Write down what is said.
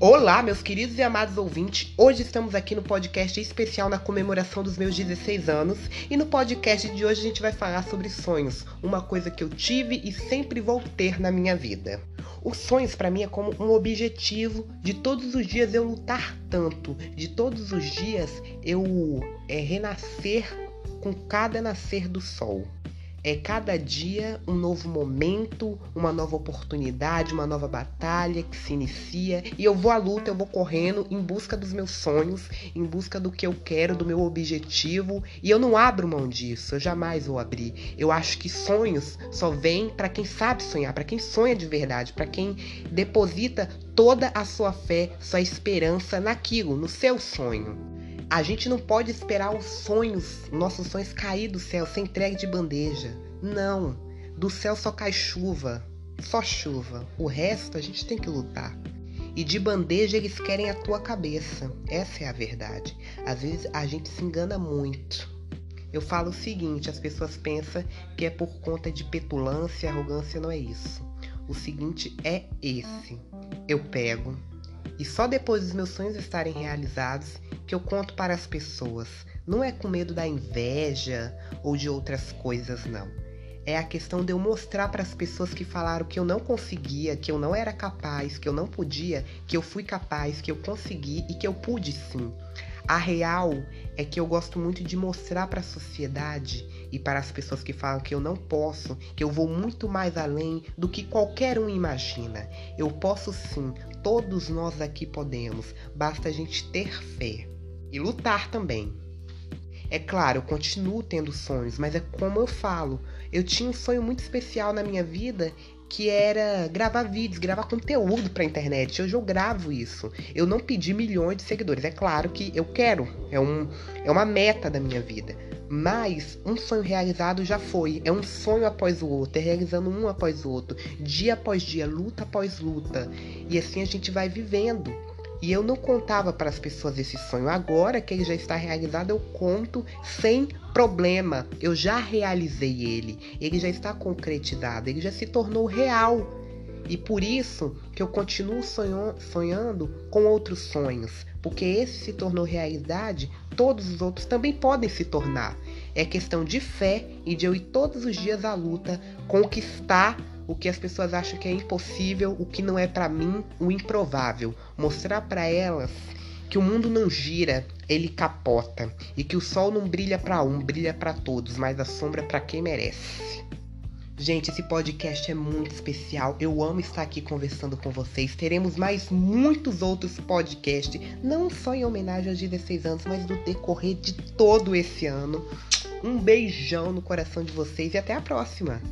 Olá, meus queridos e amados ouvintes. Hoje estamos aqui no podcast especial na comemoração dos meus 16 anos. E no podcast de hoje a gente vai falar sobre sonhos, uma coisa que eu tive e sempre vou ter na minha vida. Os sonhos para mim é como um objetivo de todos os dias eu lutar tanto, de todos os dias eu é, renascer com cada nascer do sol. É cada dia um novo momento, uma nova oportunidade, uma nova batalha que se inicia. E eu vou à luta, eu vou correndo em busca dos meus sonhos, em busca do que eu quero, do meu objetivo. E eu não abro mão disso, eu jamais vou abrir. Eu acho que sonhos só vêm para quem sabe sonhar, para quem sonha de verdade, para quem deposita toda a sua fé, sua esperança naquilo, no seu sonho. A gente não pode esperar os sonhos, nossos sonhos cair do céu sem entregue de bandeja. Não. Do céu só cai chuva. Só chuva. O resto a gente tem que lutar. E de bandeja eles querem a tua cabeça. Essa é a verdade. Às vezes a gente se engana muito. Eu falo o seguinte: as pessoas pensam que é por conta de petulância, arrogância, não é isso. O seguinte é esse: eu pego, e só depois dos meus sonhos estarem realizados que eu conto para as pessoas. Não é com medo da inveja ou de outras coisas, não. É a questão de eu mostrar para as pessoas que falaram que eu não conseguia, que eu não era capaz, que eu não podia, que eu fui capaz, que eu consegui e que eu pude sim. A real é que eu gosto muito de mostrar para a sociedade e para as pessoas que falam que eu não posso, que eu vou muito mais além do que qualquer um imagina. Eu posso sim, todos nós aqui podemos, basta a gente ter fé e lutar também. É claro, eu continuo tendo sonhos, mas é como eu falo. Eu tinha um sonho muito especial na minha vida que era gravar vídeos, gravar conteúdo pra internet. Hoje eu gravo isso. Eu não pedi milhões de seguidores. É claro que eu quero, é, um, é uma meta da minha vida. Mas um sonho realizado já foi. É um sonho após o outro, é realizando um após o outro, dia após dia, luta após luta. E assim a gente vai vivendo. E eu não contava para as pessoas esse sonho. Agora que ele já está realizado, eu conto sem problema. Eu já realizei ele. Ele já está concretizado. Ele já se tornou real. E por isso que eu continuo sonhando com outros sonhos. Porque esse se tornou realidade, todos os outros também podem se tornar. É questão de fé e de eu ir todos os dias à luta, conquistar o que as pessoas acham que é impossível, o que não é para mim, o improvável. Mostrar para elas que o mundo não gira, ele capota e que o sol não brilha para um, brilha para todos, mas a sombra para quem merece. Gente, esse podcast é muito especial. Eu amo estar aqui conversando com vocês. Teremos mais muitos outros podcasts, não só em homenagem aos 16 anos, mas no decorrer de todo esse ano. Um beijão no coração de vocês e até a próxima.